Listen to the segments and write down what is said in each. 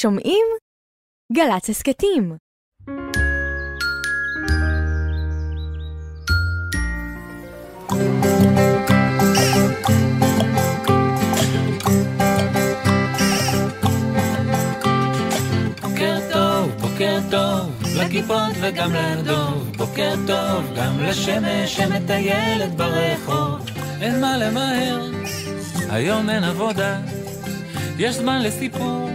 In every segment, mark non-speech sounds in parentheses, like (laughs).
שומעים? גל"צ הסכתים. לכיפות וגם לדוב. בוקר טוב, גם לשמש שמטיילת ברחוב. אין מה למהר, היום אין עבודה. יש זמן לסיפור,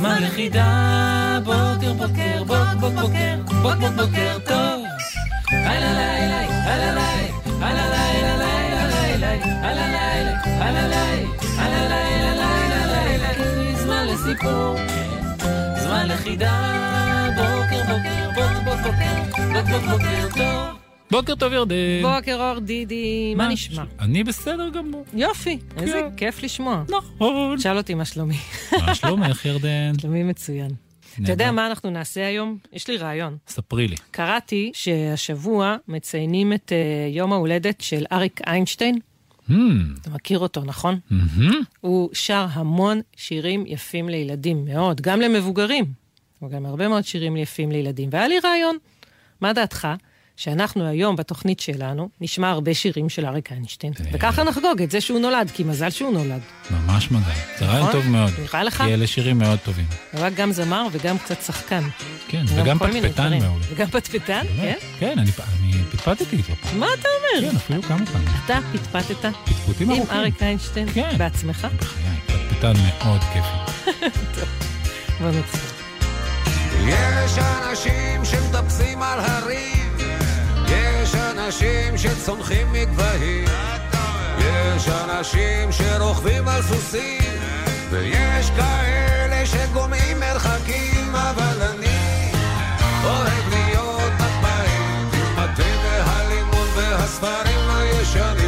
זמן לחידה. בוקר, בוקר, בוק, בוק, בוקר, בוק, בוק, בוקר טוב. הלא לילה, הלא לילה, הלא לילה, לילה, לילה, הלא לילה, הלא לילה, הלא לילה, לילה, לילה, זמן לסיפור. זמן לחידה, בוקר בוקר, בוק בוק בוקר, בוק בוק בוקר טוב. בוקר טוב ירדן. בוקר אור דידי, מה נשמע? אני בסדר גמור. יופי, איזה כן. כיף לשמוע. נכון. שאל אותי מה שלומי. מה שלומך ירדן? (laughs) שלומי מצוין. אתה יודע מה אנחנו נעשה היום? יש לי רעיון. ספרי לי. קראתי שהשבוע מציינים את אה, יום ההולדת של אריק איינשטיין. Hmm, אתה מכיר אותו, נכון? מהמם. הוא שר המון שירים יפים לילדים, מאוד, גם למבוגרים. הוא גם הרבה מאוד שירים יפים לילדים. והיה לי רעיון. מה דעתך? שאנחנו היום בתוכנית שלנו נשמע הרבה שירים של אריק איינשטיין, אה. וככה נחגוג את זה שהוא נולד, כי מזל שהוא נולד. ממש מגע. זה רעיון נכון? טוב מאוד. נראה לך? כי אלה שירים מאוד טובים. הוא היה גם זמר וגם קצת שחקן. כן, וגם פטפטן. מעולה. וגם פטפטן, כן? כן, אני אני פטפטתי איתו פעם. מה אתה אומר? כן, אפילו כמה פעמים. אתה פטפטת פטפוטים עם ארוכים. אריק איינשטיין כן. בעצמך? בחיי, פטפטן מאוד כיפי. (laughs) בוא נתחיל. יש אנשים שמטפסים על הרים, יש אנשים שצונחים מגבהים, יש אנשים שרוכבים על סוסים, ויש כאלה שגומעים מרחקים, אבל אני אוהב להיות בבית, עם התה והספרים הישנים,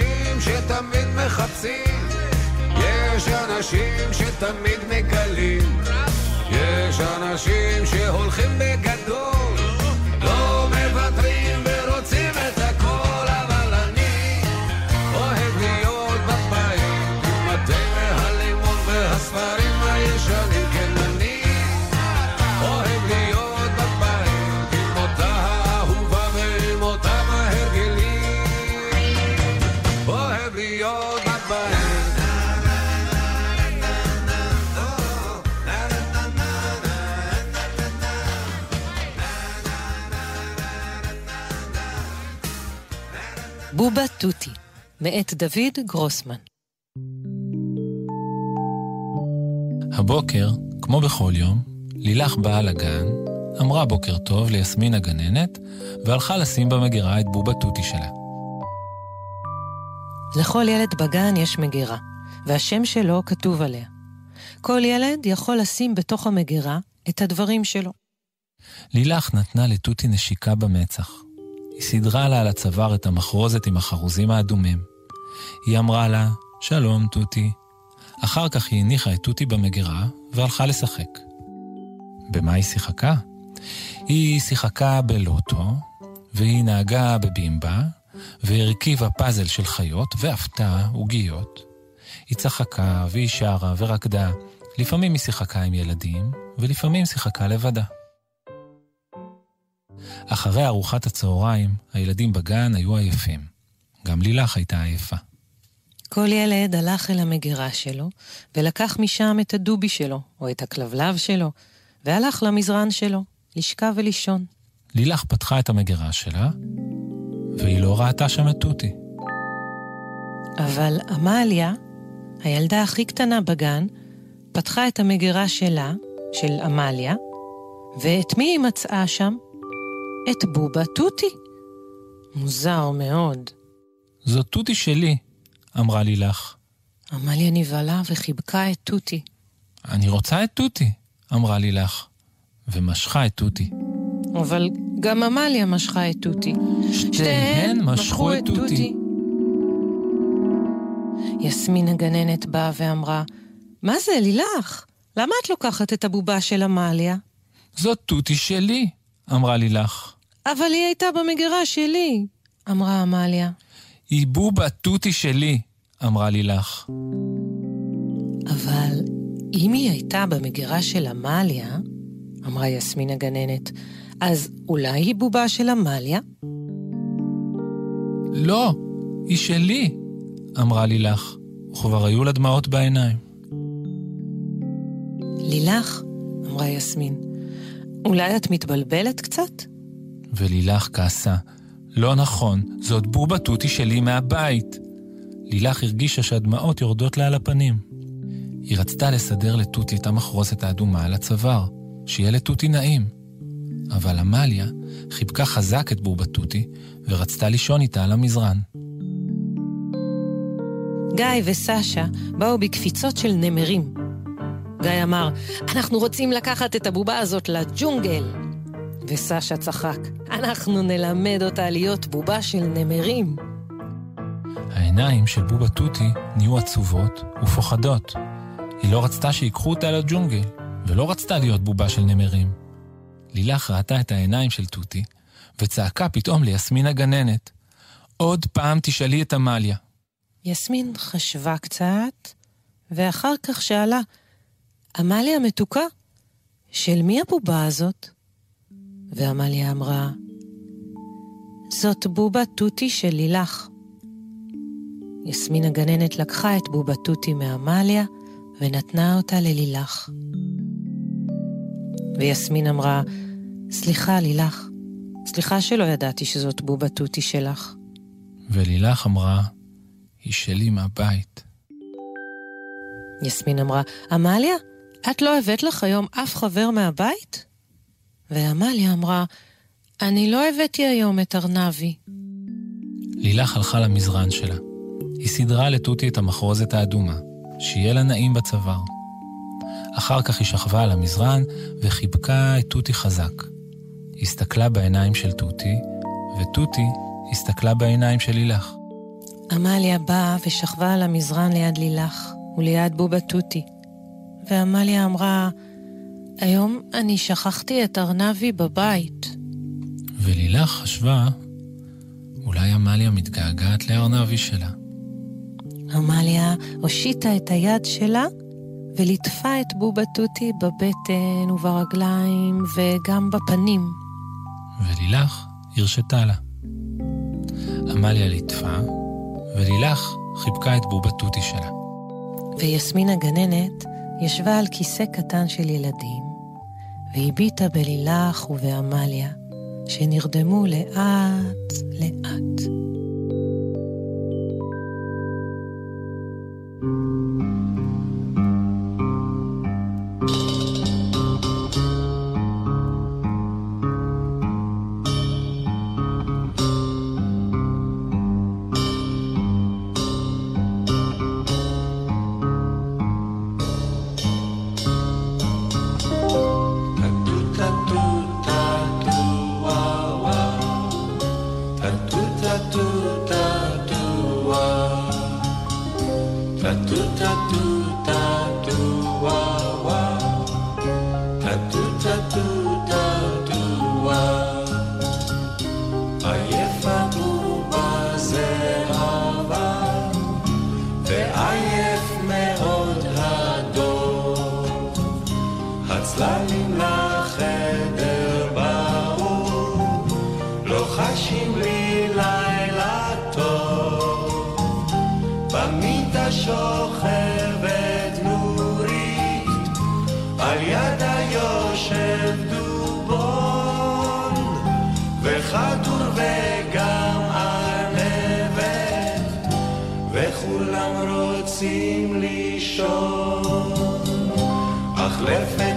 אנשים שתמיד מחפשים, יש אנשים שתמיד מגלים, יש אנשים שהולכים בגדול, בובה תותי, מאת דוד גרוסמן. הבוקר, כמו בכל יום, לילך באה לגן, אמרה בוקר טוב ליסמין הגננת, והלכה לשים במגירה את בובה תותי שלה. לכל ילד בגן יש מגירה, והשם שלו כתוב עליה. כל ילד יכול לשים בתוך המגירה את הדברים שלו. לילך נתנה לתותי נשיקה במצח. היא סידרה לה על הצוואר את המחרוזת עם החרוזים האדומים. היא אמרה לה, שלום, תותי. אחר כך היא הניחה את תותי במגירה והלכה לשחק. במה היא שיחקה? היא שיחקה בלוטו, והיא נהגה בבימבה, והרכיבה פאזל של חיות, ואפתה עוגיות. היא צחקה, והיא שרה, ורקדה. לפעמים היא שיחקה עם ילדים, ולפעמים שיחקה לבדה. אחרי ארוחת הצהריים, הילדים בגן היו עייפים. גם לילך הייתה עייפה. כל ילד הלך אל המגירה שלו, ולקח משם את הדובי שלו, או את הכלבלב שלו, והלך למזרן שלו, לשכב ולישון. לילך פתחה את המגירה שלה, והיא לא ראתה שם את תותי. אבל עמליה, הילדה הכי קטנה בגן, פתחה את המגירה שלה, של עמליה, ואת מי היא מצאה שם? את בובה תותי. מוזר מאוד. זאת תותי שלי, אמרה לילך. עמליה נבהלה וחיבקה את תותי. אני רוצה את תותי, אמרה לילך, ומשכה את תותי. אבל גם עמליה משכה את תותי. שתיהן משכו את תותי. יסמין הגננת באה ואמרה, מה זה, לילך? למה את לוקחת את הבובה של עמליה? זאת תותי שלי, אמרה לילך. אבל היא הייתה במגירה שלי, אמרה עמליה. היא בובה תותי שלי, אמרה לילך. אבל אם היא הייתה במגירה של עמליה, אמרה יסמין הגננת, אז אולי היא בובה של עמליה? לא, היא שלי, אמרה לילך, וכבר היו לה דמעות בעיניים. לילך, אמרה יסמין, אולי את מתבלבלת קצת? ולילך כעסה. לא נכון, זאת בובה תותי שלי מהבית. לילך הרגישה שהדמעות יורדות לה על הפנים. היא רצתה לסדר לתותי את המחרוזת האדומה על הצוואר, שיהיה לתותי נעים. אבל עמליה חיבקה חזק את בובה תותי, ורצתה לישון איתה על המזרן. גיא וסשה באו בקפיצות של נמרים. גיא אמר, אנחנו רוצים לקחת את הבובה הזאת לג'ונגל. וסשה צחק, אנחנו נלמד אותה להיות בובה של נמרים. העיניים של בובה תותי נהיו עצובות ופוחדות. היא לא רצתה שיקחו אותה לג'ונגל, ולא רצתה להיות בובה של נמרים. לילך ראתה את העיניים של תותי, וצעקה פתאום ליסמין הגננת, עוד פעם תשאלי את עמליה. יסמין חשבה קצת, ואחר כך שאלה, עמליה מתוקה, של מי הבובה הזאת? ועמליה אמרה, זאת בובה תותי של לילך. יסמין הגננת לקחה את בובה תותי מעמליה ונתנה אותה ללילך. ויסמין אמרה, סליחה, לילך, סליחה שלא ידעתי שזאת בובה תותי שלך. ולילך אמרה, היא שלי מהבית. יסמין אמרה, עמליה, את לא הבאת לך היום אף חבר מהבית? ועמליה אמרה, אני לא הבאתי היום את ארנבי. לילך הלכה למזרן שלה. היא סידרה לתותי את המחרוזת האדומה, שיהיה לה נעים בצוואר. אחר כך היא שכבה על המזרן וחיבקה את תותי חזק. היא הסתכלה בעיניים של תותי, ותותי הסתכלה בעיניים של לילך. עמליה באה ושכבה על המזרן ליד לילך וליד בובה תותי. ועמליה אמרה, היום אני שכחתי את ארנבי בבית. ולילך חשבה, אולי עמליה מתגעגעת לארנבי שלה. עמליה הושיטה את היד שלה וליטפה את בובה תותי בבטן וברגליים וגם בפנים. ולילך הרשתה לה. עמליה ליטפה, ולילך חיבקה את בובה תותי שלה. ויסמין הגננת ישבה על כיסא קטן של ילדים, והביטה בלילך ובעמליה, שנרדמו לאט הולכים לישון, אך לפני...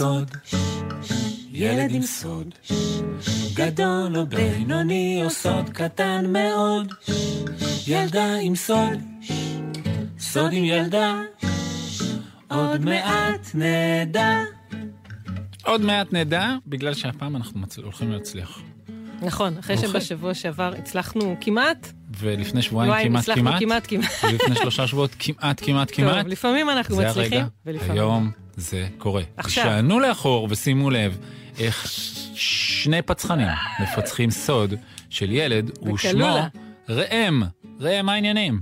סוד, ילד עם סוד, גדול או בינוני או סוד קטן מאוד, ילדה עם סוד, סוד עם ילדה, עוד מעט נדע. עוד מעט נדע, בגלל שהפעם אנחנו מצ... הולכים להצליח. נכון, אחרי. שבשבוע שעבר הצלחנו כמעט, ולפני שבועיים וואי, כמעט כמעט, כמעט כמעט. ולפני שלושה שבועות כמעט כמעט כמעט. טוב, לפעמים אנחנו זה מצליחים, הרגע, ולפעמים... היום זה קורה. עכשיו. שענו לאחור ושימו לב איך שני פצחנים מפצחים סוד של ילד, ושמו. ראם. ראם, מה העניינים?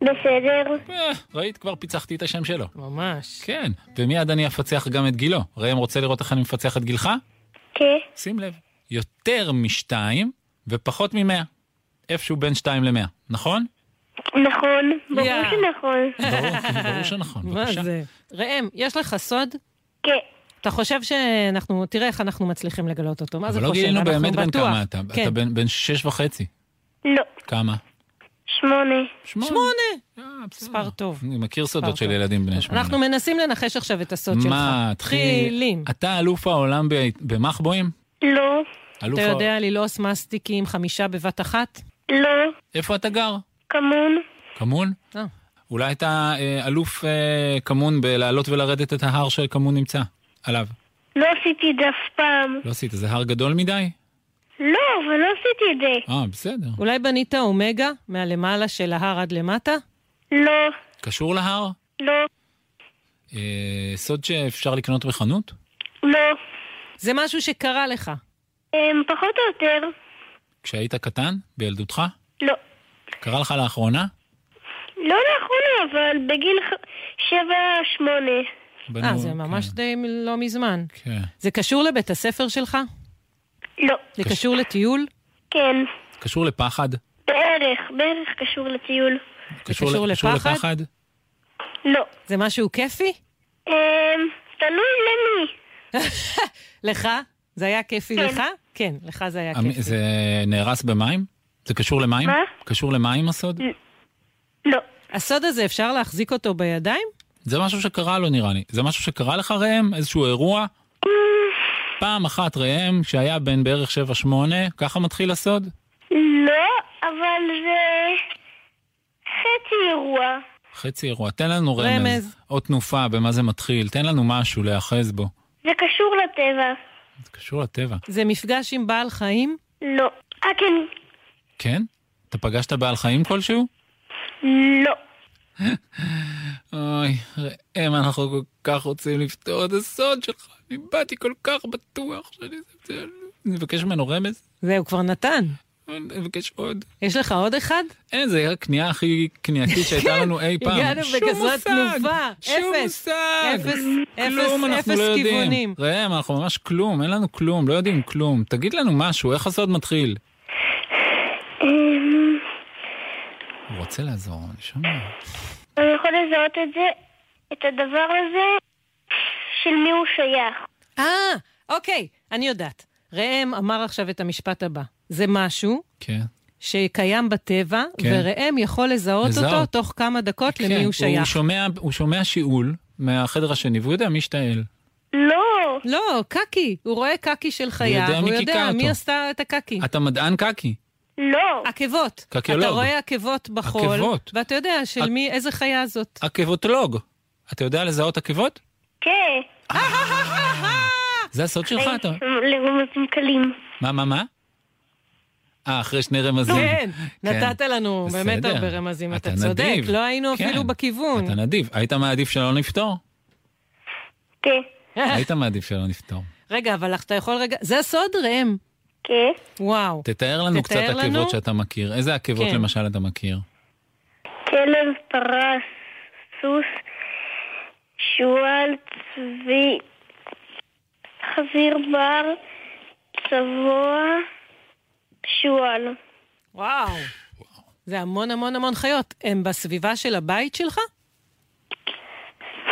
בסדר. אה, ראית, כבר פיצחתי את השם שלו. ממש. כן, ומיד אני אפצח גם את גילו. ראם רוצה לראות איך אני מפצח את גילך? כן. שים לב, יותר משתיים ופחות ממאה. איפשהו בין שתיים למאה, נכון? נכון. ברור יא. שנכון. (laughs) ברור, כן, ברור שנכון, מה בבקשה. זה? ראם, יש לך סוד? כן. אתה חושב שאנחנו, תראה איך אנחנו מצליחים לגלות אותו, מה זה אבל חושב? לא גילינו באמת בן. כמה אתה. כן. אתה בן בן שש וחצי. לא. כמה? שמונה. שמונה. אה. מספר טוב. אני מכיר סודות של. ילדים בני שמונה. אנחנו מנסים לנחש עכשיו את הסוד שלך. מה, תתחיל. מתחילים. אתה אלוף העולם ב- במחבואים? לא. אתה יודע ללעוס מסטיקים חמישה בבת אחת? לא. איפה אתה גר? כמון. כמון? אה. אולי אתה אה, אלוף אה, כמון בלעלות ולרדת את ההר שכמון נמצא עליו. לא עשיתי את זה אף פעם. לא עשית, זה הר גדול מדי? לא, אבל לא עשיתי את זה. אה, בסדר. אולי בנית אומגה מהלמעלה של ההר עד למטה? לא. קשור להר? לא. אה, סוד שאפשר לקנות בחנות? לא. זה משהו שקרה לך. אמ, פחות או יותר. כשהיית קטן? בילדותך? לא. קרה לך לאחרונה? לא לאחרונה, אבל בגיל שבע, שמונה. בנו- אה, זה ממש כן, די לא מזמן. כן. זה קשור לבית הספר שלך? לא. זה קשור לטיול? כן. קשור לפחד? בערך. בערך קשור לטיול. קשור קשור לפחד? לפחד? לא. זה משהו כיפי? אמ, תלוי למי. (laughs) לך? זה היה כיפי כן. לך? כן, לך זה היה המ- כיפי. זה נהרס במים? זה קשור למים? מה? קשור למים הסוד? לא. הסוד הזה, אפשר להחזיק אותו בידיים? זה משהו שקרה לו נראה לי. זה משהו שקרה לך ראם? איזשהו אירוע? פעם אחת ראם, שהיה בן בערך 7-8, ככה מתחיל הסוד? לא, אבל זה חצי אירוע. חצי אירוע. תן לנו רמז. רמז. או תנופה, במה זה מתחיל. תן לנו משהו להיאחז בו. זה קשור לטבע. זה קשור לטבע. זה מפגש עם בעל חיים? לא. אה, כן. כן? אתה פגשת בעל חיים כלשהו? לא. אוי, ראם, אנחנו כל כך רוצים לפתור את הסוד שלך. אני באתי כל כך בטוח שאני... אני מבקש ממנו רמז, זהו, כבר נתן. אני מבקש עוד. יש לך עוד אחד? אין, זה הקנייה הכי קנייתית שהייתה לנו אי פעם. הגענו בכזאת מושג, תנופה. שום. מושג. אפס, כלום אפס, אנחנו אפס לא יודעים. כיוונים. ראם, אנחנו ממש כלום, אין לנו כלום, לא יודעים כלום. תגיד לנו משהו, איך הסוד מתחיל? אמ, הוא רוצה לעזור, אני שומע. אני יכול לזהות את זה, את הדבר הזה, של מי הוא שייך. אה, אוקיי, אני יודעת. ראם אמר עכשיו את המשפט הבא. זה משהו כן. שקיים בטבע, כן. וראם יכול לזהות לזהות. אותו תוך כמה דקות למי כן, הוא הוא שייך. שומע, הוא שומע שיעול מהחדר השני, והוא יודע מי השתעל. לא. לא, קקי. הוא רואה קקי של חיה, יודע והוא מי יודע קיקה מי אותו. עשתה את הקקי. אתה מדען קקי. לא. עקבות. קקיולוג. אתה רואה עקבות בחול, עקבות. ואתה יודע של מי, איזה חיה זאת. עקבותולוג. אתה יודע לזהות עקבות? כן. זה הסוד שלך, אתה... לרמזים קלים. מה, מה, מה? אה, אחרי שני רמזים. כן, נתת לנו באמת. הרבה רמזים, אתה צודק. לא היינו כן. אפילו בכיוון. אתה נדיב. היית מעדיף שלא נפתור? כן. היית מעדיף שלא נפתור. רגע, אבל אתה יכול רגע... זה הסוד, ראם. כן. וואו. תתאר לנו תתאר קצת לנו. עקבות שאתה מכיר. איזה עקבות כן. למשל אתה מכיר? כלב, פרס, סוס, שועל, צבי, חזיר בר, צבוע, שועל. וואו. זה המון המון המון חיות. הם בסביבה של הבית שלך?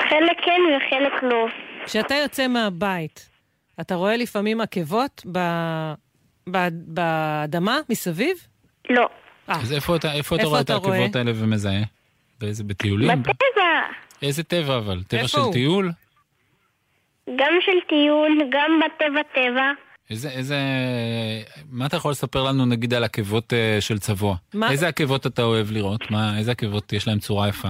חלק כן וחלק לא. כשאתה יוצא מהבית, אתה רואה לפעמים עקבות ב... ב... באדמה מסביב? לא. אה, אז איפה אתה איפה אתה רואה את? העקבות האלה ומזהה? באיזה, בטיולים? בטבע. איזה טבע אבל? טבע של הוא? טיול? גם של טיול, גם בטבע טבע. איזה, איזה... מה אתה יכול לספר לנו נגיד על עקבות אה, של צבוע? מה? איזה עקבות אתה אוהב לראות? מה, איזה עקבות יש להם צורה יפה?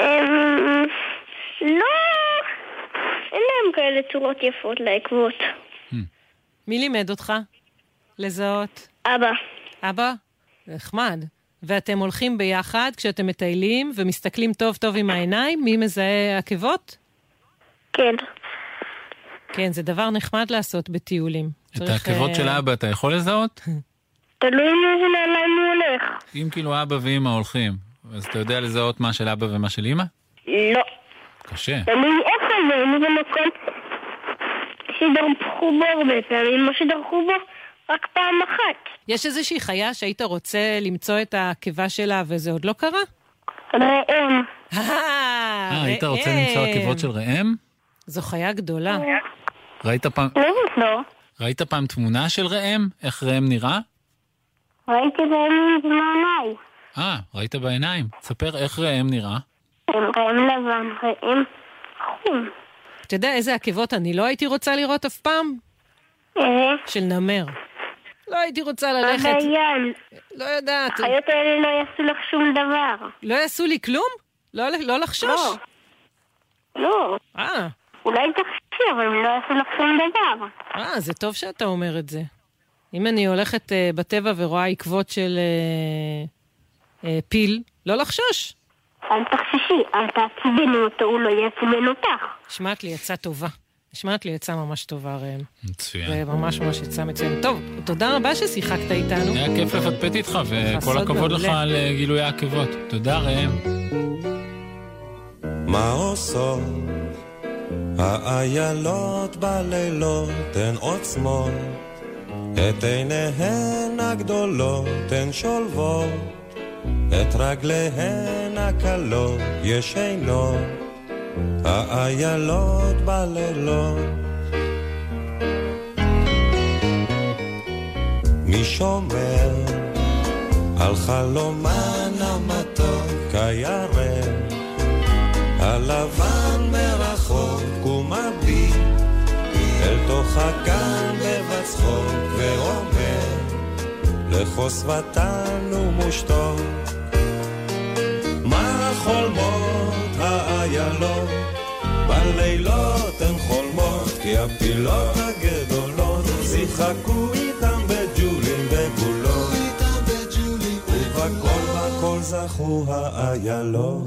אמ... לא... אין להם כאלה צורות יפות לעקבות. מי לימד אותך לזהות? אבא. אבא? נחמד. ואתם הולכים ביחד כשאתם מטיילים ומסתכלים טוב טוב עם העיניים? מי מזהה עקבות? כן. כן, זה דבר נחמד לעשות בטיולים. את העקבות אה, של אבא אתה יכול לזהות? תלוי מאיזה נעליים הוא הולך. אם כאילו אבא ואמא הולכים, אז אתה יודע לזהות מה של אבא ומה של אמא? לא. קשה. תלוי איפה זה, אם זה מקום שדרכו בו הרבה פעמים, או שדרכו בו רק פעם אחת. יש איזושהי חיה שהיית רוצה למצוא את העקבה שלה וזה עוד לא קרה? ראם. אה, היית רוצה למצוא עקבות של ראם? זו חיה גדולה. ראית פעם, לא לא. ראית פעם תמונה של ראם? איך ראם נראה? ראיתי ראם בזמניי. אה, ראית בעיניים. תספר איך ראם נראה. ראם לבן, ראם חום. אתה יודע איזה עקבות אני לא הייתי רוצה לראות אף פעם? איזה? של נמר. לא הייתי רוצה מה ללכת, הבעיה? לא יודעת, החיות האלה לא יעשו לך שום דבר. לא יעשו לי כלום? לא, לא לחשוש? לא. לא. אה, אולי תחשבי, אבל הם לא יעשו לך שום דבר. אה, זה טוב שאתה אומר את זה. אם אני הולכת uh, בטבע ורואה עקבות של uh, uh, פיל, לא לחשוש. אל תחששי, אל תעצבני אותו, הוא לא יעצבן אותך. נשמעת לי עצה טובה. נשמעת לי עצה ממש טובה, ראם. מצוין. זה ממש ממש עצה מצוינת. טוב, תודה רבה ששיחקת איתנו. היה כיף לפטפט איתך, וכל הכבוד לך. על אה, גילוי העקבות. תודה, ראם. מה עושות האיילות בלילות הן עוצמות את עיניהן הגדולות הן שולבות את רגליהן ישנה יש עינות, האיילות בלילות. מי שומר על חלומן המתוק כירח, הלבן מרחוק ומביט אל תוך הגן בבצחוק ואומר לכוסבתן ומושתות חולמות האיילות בלילות הן חולמות כי הפילות הגדולות שיחקו איתם בג'ולים ובולות ובכל הכל זכו האיילות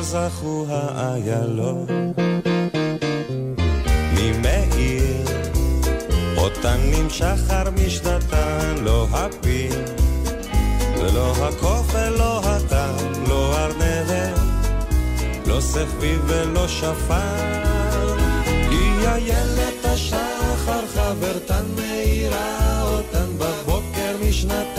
זכו האיילות. ממאיר אותן נמשך משנתן לא הפיל ולא הקוף ולא הטעם לא ארנבת לא סחבי ולא שפן היא איילת השחר חברתן מאירה אותן בבוקר משנתן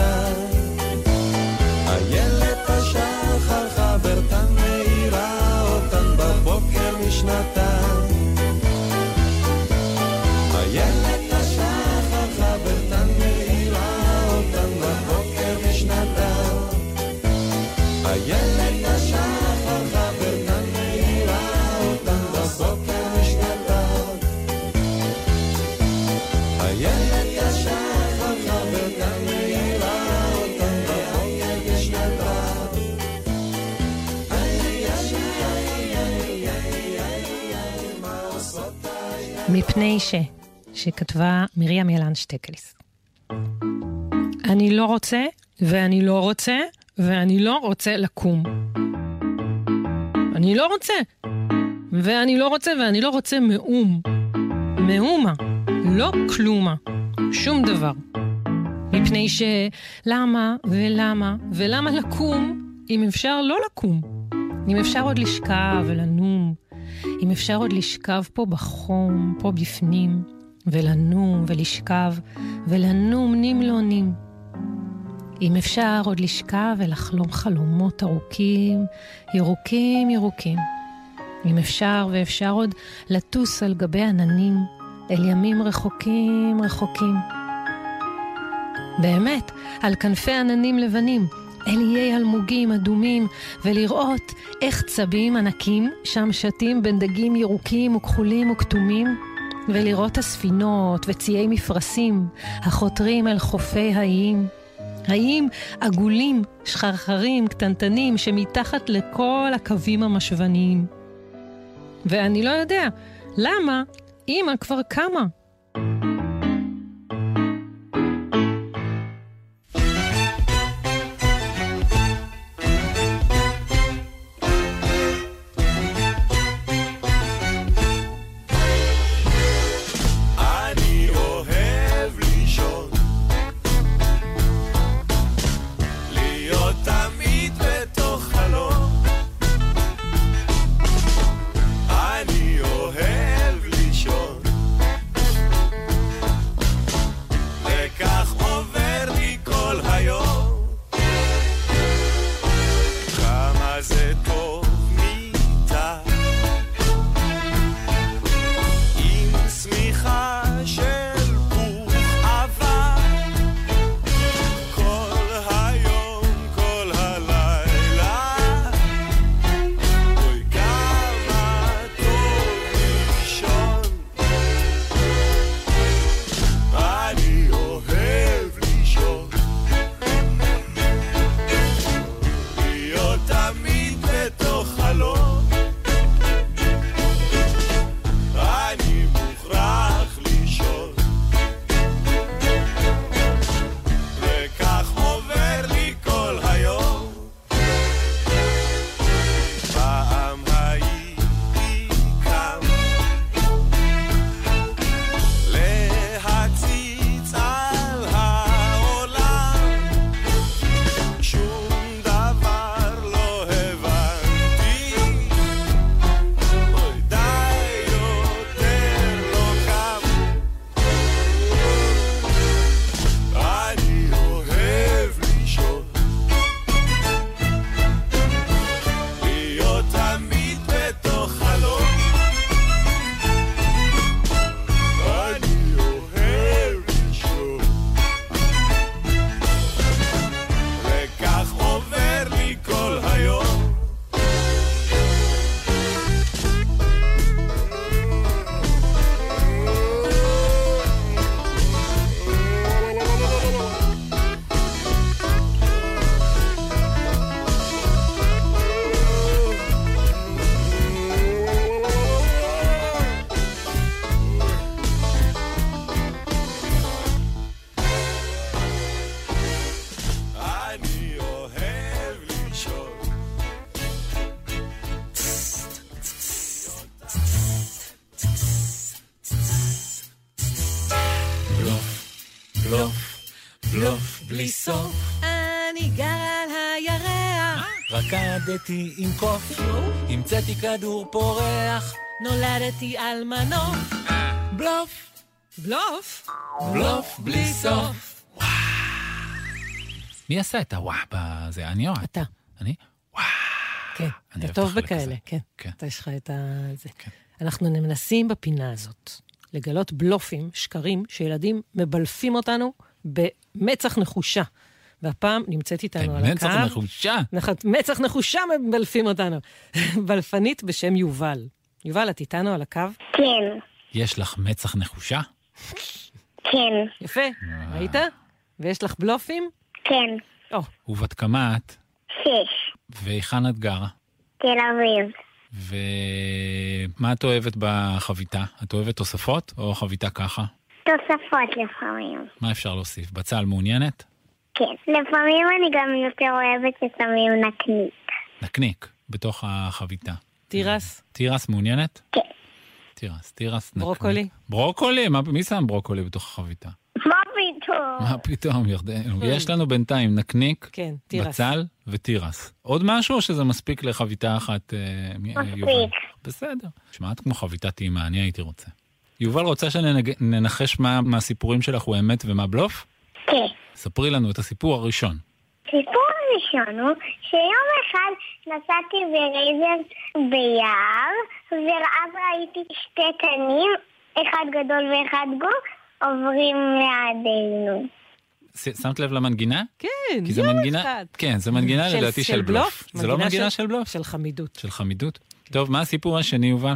מפני ש... שכתבה מרים ילן שטקליס. אני לא רוצה, ואני לא רוצה, ואני לא רוצה לקום. אני לא רוצה. ואני לא רוצה, ואני לא רוצה מאום. מאומה. לא כלומה. שום דבר. מפני ש... למה ולמה ולמה לקום אם אפשר לא לקום? אם אפשר עוד לשכב ולנום, אם אפשר עוד לשכב פה בחום, פה בפנים, ולנום ולשכב ולנום נמלונים. אם אפשר עוד לשכב ולחלום חלומות ארוכים, ירוקים ירוקים. אם אפשר ואפשר עוד לטוס על גבי עננים אל ימים רחוקים רחוקים. באמת, על כנפי עננים לבנים, אל איי אלמוגים אדומים, ולראות איך צבים ענקים שם שתים בין דגים ירוקים וכחולים וכתומים, ולראות הספינות וציי מפרשים החותרים אל חופי האיים. האיים עגולים, שחרחרים, קטנטנים, שמתחת לכל הקווים המשווניים. ואני לא יודע, למה אמא כבר קמה? רקדתי עם קוף, המצאתי כדור פורח, נולדתי על מנוף. בלוף, בלוף? בלוף בלי סוף. מי עשה את הוואו בזה? אני או את? אתה. אני? וואו. כן, אני אתה טוב בכאלה. כן. כן. אתה יש לך את ה... זה. כן. אנחנו מנסים בפינה הזאת לגלות בלופים, שקרים, שילדים מבלפים אותנו במצח נחושה. והפעם נמצאת איתנו על הקו... במצח נחושה. נכון, מצח נחושה מבלפים אותנו. (laughs) בלפנית בשם יובל. יובל, את איתנו על הקו? כן, יש לך מצח נחושה? כן, יפה, ראית? ויש לך בלופים? כן. או, ובת כמה את? שש. והיכן את גרה? תל אביב. ומה את אוהבת בחביתה? את אוהבת תוספות או חביתה ככה? תוספות לפעמים. מה אפשר להוסיף? בצל מעוניינת? כן. לפעמים אני גם יותר אוהבת ששמים נקניק. נקניק בתוך החביתה. תירס, תירס מעוניינת? כן. תירס, תירס, נקניק. ברוקולי. ברוקולי? מה, מי שם ברוקולי בתוך החביתה? מה פתאום? מה פתאום, ירדן? (laughs) יש לנו בינתיים נקניק, כן, תירס. בצל ותירס. עוד משהו או שזה מספיק לחביתה אחת, אה, אה, מספיק. בסדר. שמעת כמו חביתת טעימה, אני הייתי רוצה. יובל רוצה שננחש מה מהסיפורים שלך הוא אמת ומה בלוף? כן. ספרי לנו את הסיפור הראשון. סיפור הראשון הוא שיום אחד נסעתי ברייזר ביער, ואז ראיתי שתי תנים, אחד גדול ואחד גור, עוברים לידינו. שמת לב למנגינה? כן, כי זה יום מנגינה, אחד. כן, זה מנגינה של- לדעתי של של בלוף. בלוף? זה לא מנגינה מנגינה של- של בלוף? של חמידות. של חמידות. טוב, מה הסיפור השני, יובל?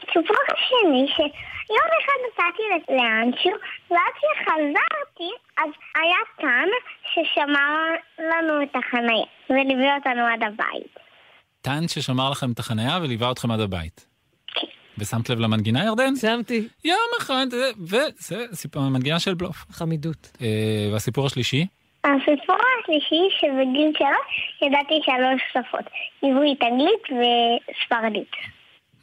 סיפור שני, שיום אחד נסעתי לאנשהו, ואז כשחזרתי, אז היה טן ששמר לנו את החניה, וליווה אותנו עד הבית. טאן ששמר לכם את החנייה וליווה אתכם עד הבית. ושמת לב למנגינה, ירדן? שמתי יום אחד, אה, וזה סיפור המנגינה של בלוף. חמידות. אה, והסיפור השלישי? הסיפור השלישי, שבגיל שלוש ידעתי שלוש שפות, עברית, אנגלית וספרדית.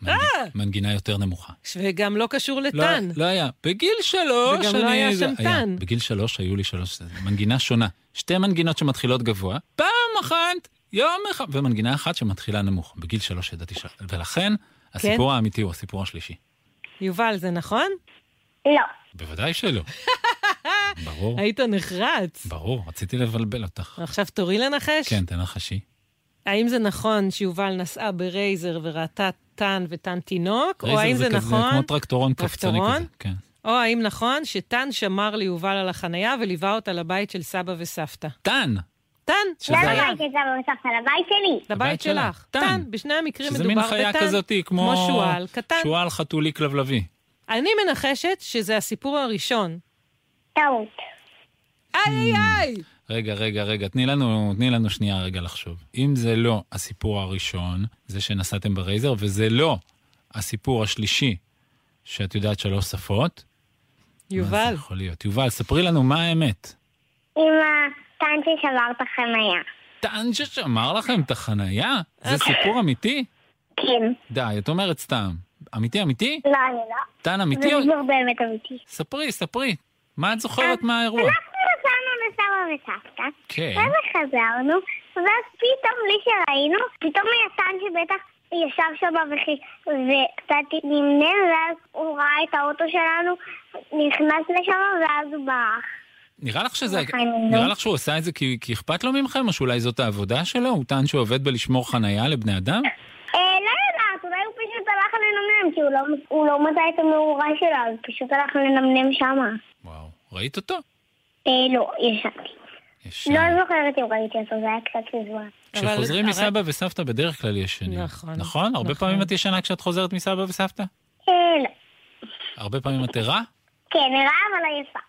מנג- מנגינה יותר נמוכה. וגם לא קשור לא, לטן. לא היה. בגיל שלוש וגם לא. היה זה- שם טן. בגיל שלוש היו לי שלוש, מנגינה שונה. שתי מנגינות שמתחילות גבוה, פעם אחת, יום אחד, ומנגינה אחת שמתחילה נמוך. בגיל שלוש ידעתי ש... ולכן, הסיפור האמיתי הוא הסיפור השלישי. יובל, זה נכון? לא. בוודאי שלא. (laughs) ברור, היית נחרץ. ברור, רציתי לבלבל אותך. עכשיו תורי לנחש? כן, תנחשי. האם זה נכון שיובל נסעה ברייזר וראתה טן וטן תינוק, או האם זה כזה נכון, כמו טרקטורון קפצני? כזה. כן. או האם נכון שטן שמר ליובל על החנייה וליווה אותה לבית של סבא וסבתא. טן! טן, שזה לא היה- לבית של סבא וסבתא, לבית שלי. לבית. שלך. טן. בשני המקרים שזה מדובר מין בטן. חיה כזאת, כמו... כמו שועל, קטן. שועל חתולי כלבלבי. אני מנחשת שזה הסיפור הראשון. טעות. איי איי! רגע, רגע, רגע, תני לנו, תני לנו שנייה רגע לחשוב. אם זה לא הסיפור הראשון, זה שנסעתם ברייזר, וזה לא הסיפור השלישי, שאת יודעת שלוש שפות, מה יובל, זה יכול להיות? יובל, ספרי לנו מה האמת. עם הטן ששבר את החניה. טען ששמר לכם את החנייה? זה סיפור אמיתי? כן. די, את אומרת סתם. אמיתי אמיתי? לא, אני לא. טען זה אמיתי? או- סיפור באמת אמיתי. ספרי, ספרי. מה את זוכרת מהאירוע? אנחנו וסבתא, כן. וחזרנו, ואז פתאום בלי שראינו, פתאום היה טן שבטח ישב שם וכי- וקצת נמנם, ואז הוא ראה את האוטו שלנו, נכנס לשם, ואז הוא ברח. נראה לך שזה... נראה. לך שהוא עשה את זה כי, כי אכפת לו מכם, או שאולי זאת העבודה שלו? הוא טען שהוא עובד בלשמור חנייה לבני אדם? אה, לא יודעת, אולי הוא פשוט הלך לנמנם, כי הוא לא- הוא לא מצא את המאורה שלו, אז פשוט הלך לנמנם שמה. וואו, ראית אותו? אה, לא, ישנתי. יש... לא זוכרת אם ראיתי אותו, זה היה קצת מזמן. כשחוזרים מסבא וסבתא בדרך כלל ישנים. נכון, נכון? הרבה נכון. פעמים את ישנה כשאת חוזרת מסבא וסבתא? לא. הרבה פעמים את ערה? כן, נראה אבל עייפה.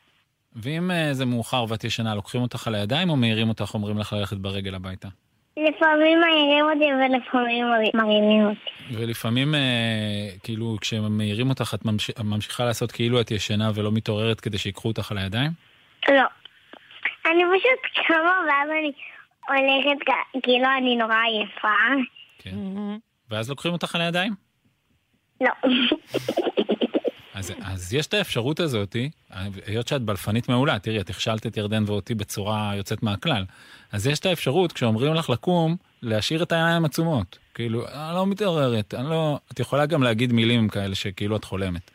ואם אה, זה מאוחר ואת ישנה, לוקחים אותך על הידיים או מעירים אותך, אומרים לך ללכת ברגל הביתה? לפעמים מעירים אותי ולפעמים מרימים אותי. ולפעמים, אה, כאילו, כשהם מעירים אותך, את ממש... ממשיכה לעשות כאילו את ישנה ולא מתעוררת כדי שיקחו אותך על הידיים? לא. אני פשוט קמה ואז אני הולכת כאילו אני נורא עייפה. כן. ואז לוקחים אותך על הידיים? לא. אז, אז יש את האפשרות הזאת, היות שאת בלפנית מעולה, תראי, את הכשלת את ירדן ואותי בצורה יוצאת מהכלל. אז יש את האפשרות, כשאומרים לך לקום, להשאיר את העיניים עצומות. כאילו, אני לא מתעוררת, אני לא... את יכולה גם להגיד מילים כאלה שכאילו את חולמת.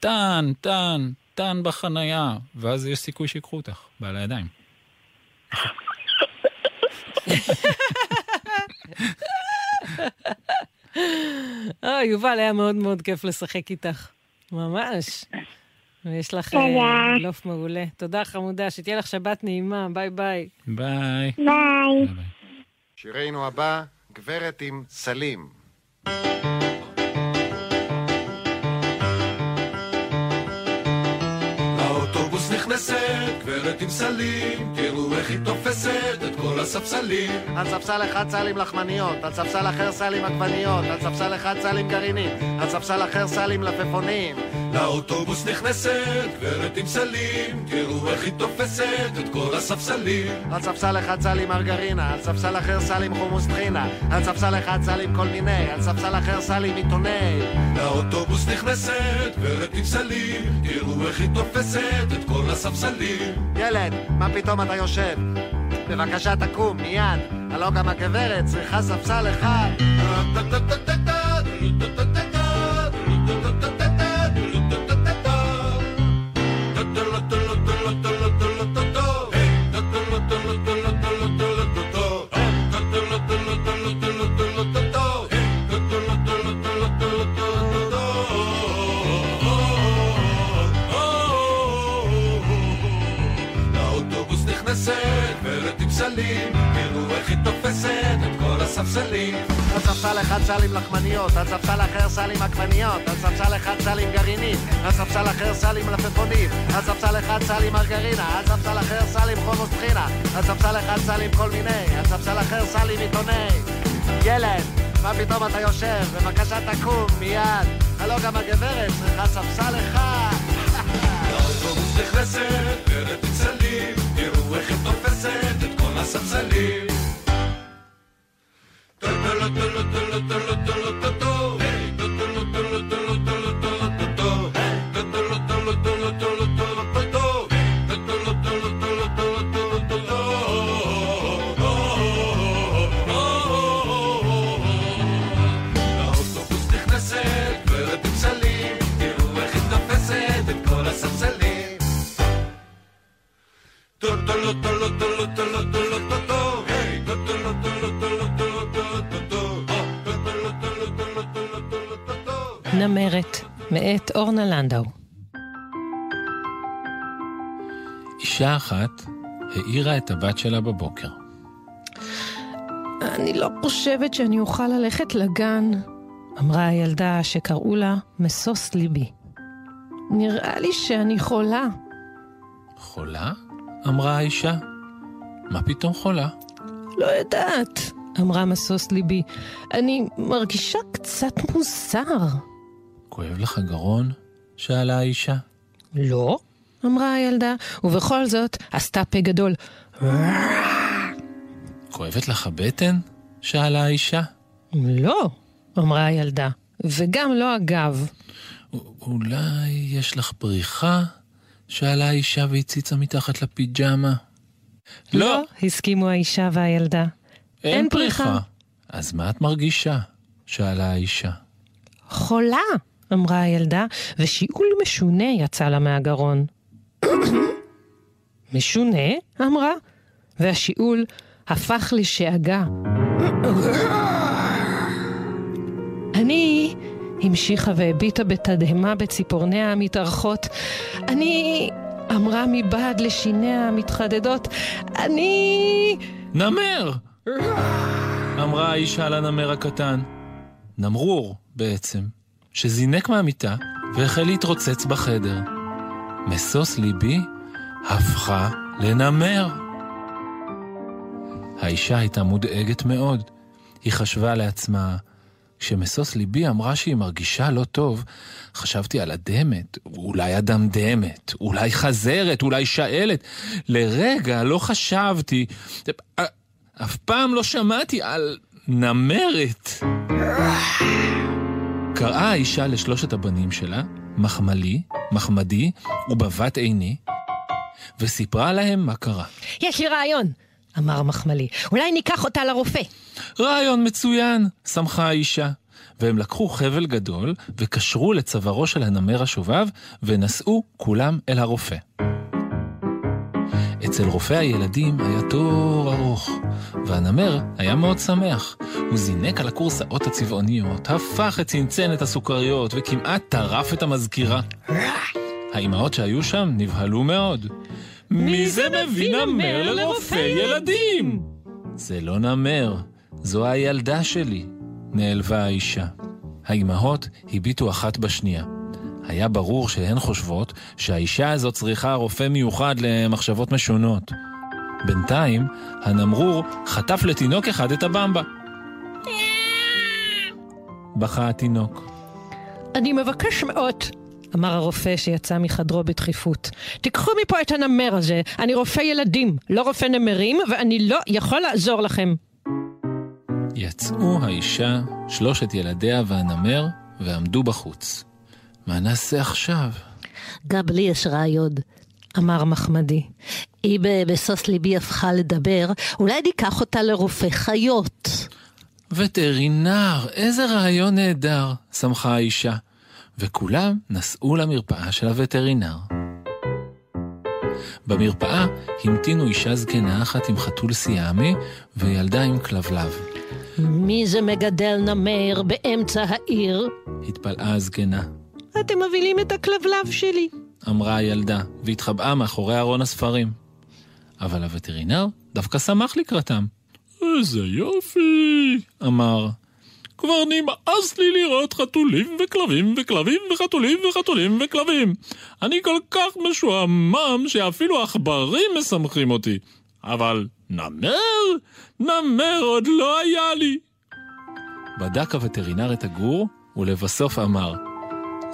טן, טן, טן בחנייה, ואז יש סיכוי שיקחו אותך, בעל הידיים. אה, יובל, היה מאוד מאוד כיף לשחק איתך. ממש. ויש לך אה. בלוף מעולה. תודה, חמודה, שתהיה לך שבת נעימה, ביי ביי. ביי. ביי. ביי. שירנו הבא, גברת עם סלים. לאוטובוס נכנסת, גברת עם סלים, תראו איך היא תופסת את כל הספסלים. על ספסל אחד סלים לחמניות, על ספסל אחר סלים עגבניות, על ספסל אחד סלים גרעינים, על ספסל אחר סלים לפפונים. לאוטובוס נכנסת, גברת עם סלים, תראו איך היא תופסת את כל הספסלים. על ספסל אחד סלים מרגרינה, על ספסל אחר סלים חומוס טחינה, על ספסל אחד סלים כל מיני, על ספסל אחר סלים עיתוני. לאוטובוס נכנסת, גברת עם סלים, תראו איך היא תופסת את כל הספסלים. ילד, מה פתאום אתה יושב? בבקשה תקום, מיד. הלא גם הגברת צריכה ספסל אחד. הספסלים. על ספסל אחד סלים לחמניות, על ספסל אחר סלים עגבניות, על ספסל אחד סלים גרעינים, על ספסל אחר סלים לפפונים, על ספסל אחד סלים מרגרינה, על ספסל אחר סלים חומוס טחינה, על ספסל אחד סלים כל מיני, על ספסל אחר סלים עיתוני. ילד, מה פתאום אתה יושב? בבקשה תקום, מיד. הלא גם הגברת צריכה ספסל אחד. לאוטובוס נכנסת, עם סלים, תראו איך היא תופסת את כל הספסלים. מאת אורנה לנדאו. אישה אחת העירה את הבת שלה בבוקר. אני לא חושבת שאני אוכל ללכת לגן, אמרה הילדה שקראו לה משוש ליבי. נראה לי שאני חולה. חולה? אמרה האישה. מה פתאום חולה? לא יודעת, אמרה משוש ליבי. אני מרגישה קצת מוזר. כואב לך גרון? שאלה האישה. לא, אמרה הילדה, ובכל זאת עשתה פה גדול. כואבת לך הבטן? שאלה האישה. לא, אמרה הילדה, וגם לא הגב. "א- אולי יש לך בריחה? שאלה האישה והציצה מתחת לפיג'מה. לא, הסכימו האישה והילדה. אין פריחה. אז מה את מרגישה? שאלה האישה. חולה, אמרה הילדה, ושיעול משונה יצא לה מהגרון. משונה? אמרה, והשיעול הפך לשאגה. אני, המשיכה והביטה בתדהמה בציפורניה המתארכות, אני, אמרה מבעד לשיניה המתחדדות, אני... נמר! אמרה האישה לנמר הקטן. נמרור, בעצם, שזינק מהמיטה והחל להתרוצץ בחדר. משוש ליבי הפכה לנמר. האישה הייתה מודאגת מאוד. היא חשבה לעצמה, כשמשוש ליבי אמרה שהיא מרגישה לא טוב, חשבתי על אדמת, אולי אדם דמת, אולי חזרת, אולי שאלת. לרגע לא חשבתי, אף פעם לא שמעתי על נמרת. קראה האישה לשלושת הבנים שלה, מחמלי, מחמדי ובבת עיני, וסיפרה להם מה קרה. יש לי רעיון, אמר מחמלי. אולי ניקח אותה לרופא. רעיון מצוין, שמחה האישה. והם לקחו חבל גדול וקשרו לצווארו של הנמר השובב ונסעו כולם אל הרופא. אצל רופא הילדים היה תור ארוך, והנמר היה מאוד שמח. הוא זינק על הכורסאות הצבעוניות, הפך את צנצנת הסוכריות וכמעט טרף את המזכירה. האימהות שהיו שם נבהלו מאוד. מי זה מביא נמר לרופא ילדים? זה לא נמר, זו הילדה שלי, נעלבה האישה. האימהות הביטו אחת בשנייה. היה ברור שהן חושבות שהאישה הזאת צריכה רופא מיוחד למחשבות משונות. בינתיים, הנמרור חטף לתינוק אחד את הבמבה. בכה התינוק. אני מבקש מאוד, אמר הרופא שיצא מחדרו בדחיפות. תיקחו מפה את הנמר הזה, אני רופא ילדים, לא רופא נמרים, ואני לא יכול לעזור לכם. יצאו האישה, שלושת ילדיה והנמר, ועמדו בחוץ. מה נעשה עכשיו? גם לי יש רעיון. אמר מחמדי. אה, בסוס ליבי הפכה לדבר, אולי ניקח אותה לרופא חיות. וטרינר, איזה רעיון נהדר, שמחה האישה. וכולם נסעו למרפאה של הווטרינר. במרפאה המתינו אישה זקנה אחת עם חתול סיאמי וילדה עם כלבלב. מי זה מגדל נמר באמצע העיר? התפלאה הזקנה. אתם מבהילים את הכלבלב שלי. אמרה הילדה, והתחבאה מאחורי ארון הספרים. אבל הווטרינר דווקא שמח לקראתם. איזה יופי, אמר. כבר נמאס לי לראות חתולים וכלבים וכלבים וחתולים וחתולים וכלבים. אני כל כך משועמם שאפילו עכברים משמחים אותי. אבל נמר? נמר עוד לא היה לי. בדק הווטרינר את הגור, ולבסוף אמר,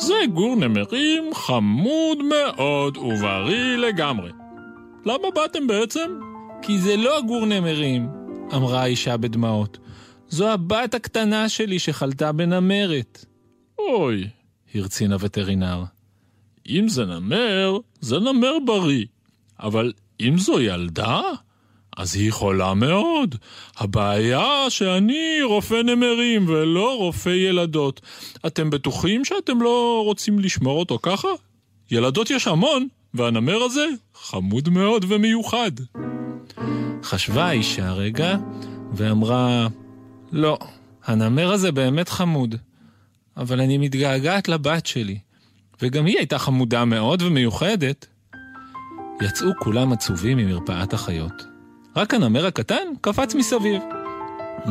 זה גור נמרים חמוד מאוד ובריא לגמרי. למה באתם בעצם? כי זה לא גור נמרים, אמרה האישה בדמעות. זו הבת הקטנה שלי שחלתה בנמרת. אוי, הרצין הווטרינר. אם זה נמר, זה נמר בריא. אבל אם זו ילדה, אז היא חולה מאוד. הבעיה שאני רופא נמרים ולא רופא ילדות. אתם בטוחים שאתם לא רוצים לשמור אותו ככה? ילדות יש המון, והנמר הזה חמוד מאוד ומיוחד. חשבה האישה רגע, ואמרה, לא, הנמר הזה באמת חמוד, אבל אני מתגעגעת לבת שלי, וגם היא הייתה חמודה מאוד ומיוחדת. יצאו כולם עצובים ממרפאת החיות. רק הנמר הקטן קפץ מסביב. Mm,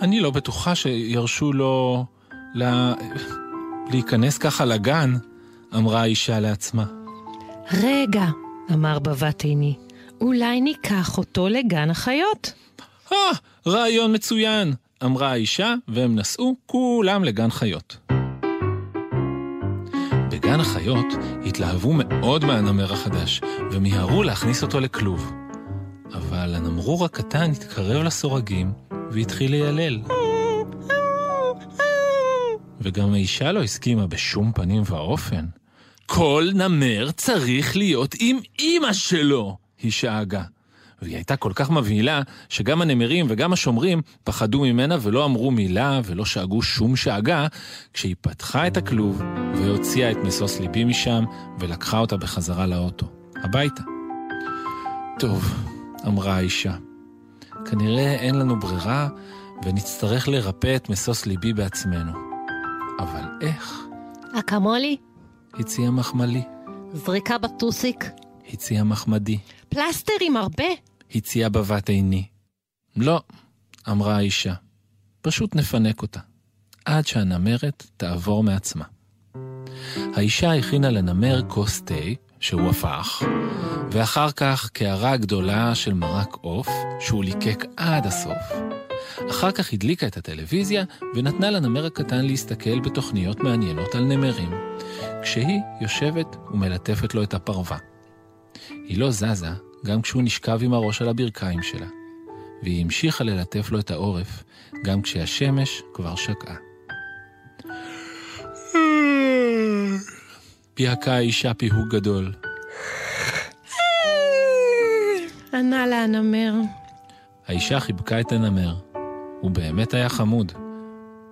אני לא בטוחה שירשו לו לה... להיכנס ככה לגן, אמרה האישה לעצמה. רגע, אמר בבת עיני, אולי ניקח אותו לגן החיות. אה, רעיון מצוין, אמרה האישה, והם נסעו כולם לגן חיות. בגן החיות התלהבו מאוד מהנמר החדש, ומיהרו להכניס אותו לכלוב. אבל הנמרור הקטן התקרב לסורגים והתחיל לילל. וגם האישה לא הסכימה בשום פנים ואופן. כל נמר צריך להיות עם אימא שלו, היא שאגה. והיא הייתה כל כך מבהילה, שגם הנמרים וגם השומרים פחדו ממנה ולא אמרו מילה ולא שאגו שום שאגה, כשהיא פתחה את הכלוב והוציאה את משוש ליבי משם ולקחה אותה בחזרה לאוטו, הביתה. טוב, אמרה האישה, כנראה אין לנו ברירה ונצטרך לרפא את משוש ליבי בעצמנו. אבל איך? אקמולי? הציע מחמלי. זריקה בטוסיק? הציע מחמדי. פלסטר עם הרבה? הציע בבת עיני. לא, אמרה האישה, פשוט נפנק אותה, עד שהנמרת תעבור מעצמה. האישה הכינה לנמר כוס תה, שהוא הפך, ואחר כך קערה גדולה של מרק עוף, שהוא ליקק עד הסוף. אחר כך הדליקה את הטלוויזיה ונתנה לנמר הקטן להסתכל בתוכניות מעניינות על נמרים, כשהיא יושבת ומלטפת לו את הפרווה. היא לא זזה גם כשהוא נשכב עם הראש על הברכיים שלה, והיא המשיכה ללטף לו את העורף גם כשהשמש כבר שקעה. פיהקה האישה פיהוק גדול. ענה לה הנמר. האישה חיבקה את הנמר. הוא באמת היה חמוד.